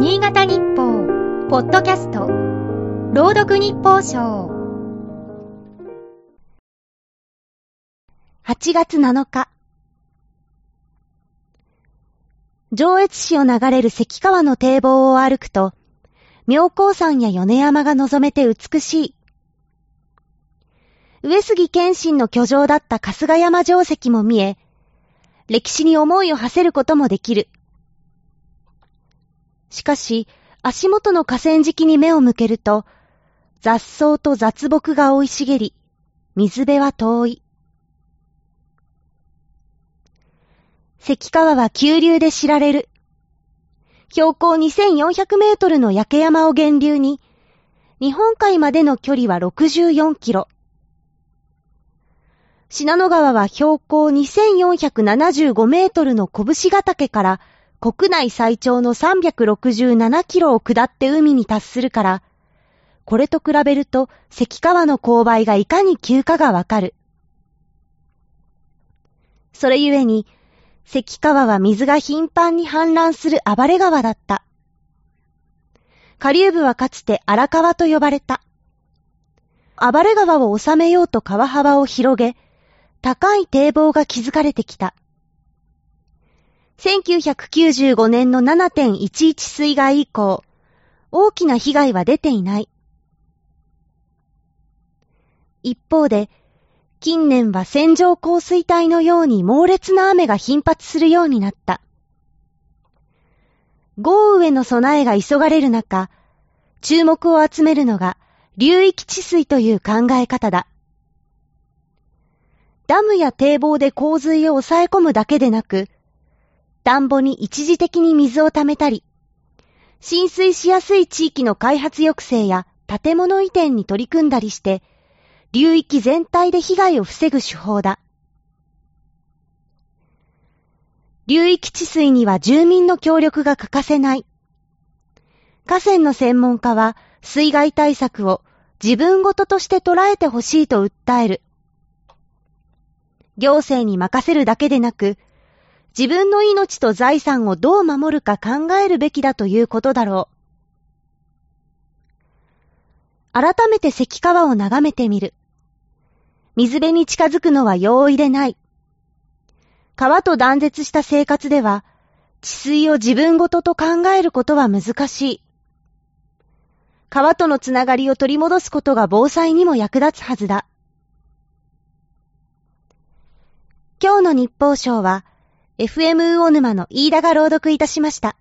新潟日報、ポッドキャスト、朗読日報賞。8月7日。上越市を流れる関川の堤防を歩くと、妙高山や米山が望めて美しい。上杉謙信の居城だった春日山城跡も見え、歴史に思いを馳せることもできる。しかし、足元の河川敷に目を向けると、雑草と雑木が生い茂り、水辺は遠い。関川は急流で知られる。標高2400メートルの焼山を源流に、日本海までの距離は64キロ。信濃川は標高2475メートルの拳ヶ岳から国内最長の367キロを下って海に達するから、これと比べると関川の勾配がいかに急かがわかる。それゆえに、関川は水が頻繁に氾濫する暴れ川だった。下流部はかつて荒川と呼ばれた。暴れ川を収めようと川幅を広げ、高い堤防が築かれてきた。1995年の7.11水害以降、大きな被害は出ていない。一方で、近年は線状降水帯のように猛烈な雨が頻発するようになった。豪雨への備えが急がれる中、注目を集めるのが流域治水という考え方だ。ダムや堤防で洪水を抑え込むだけでなく、田んぼに一時的に水を溜めたり、浸水しやすい地域の開発抑制や建物移転に取り組んだりして、流域全体で被害を防ぐ手法だ。流域治水には住民の協力が欠かせない。河川の専門家は水害対策を自分ごととして捉えてほしいと訴える。行政に任せるだけでなく、自分の命と財産をどう守るか考えるべきだということだろう。改めて関川を眺めてみる。水辺に近づくのは容易でない。川と断絶した生活では、治水を自分ごとと考えることは難しい。川とのつながりを取り戻すことが防災にも役立つはずだ。今日の日報賞は、FM 魚沼の飯田が朗読いたしました。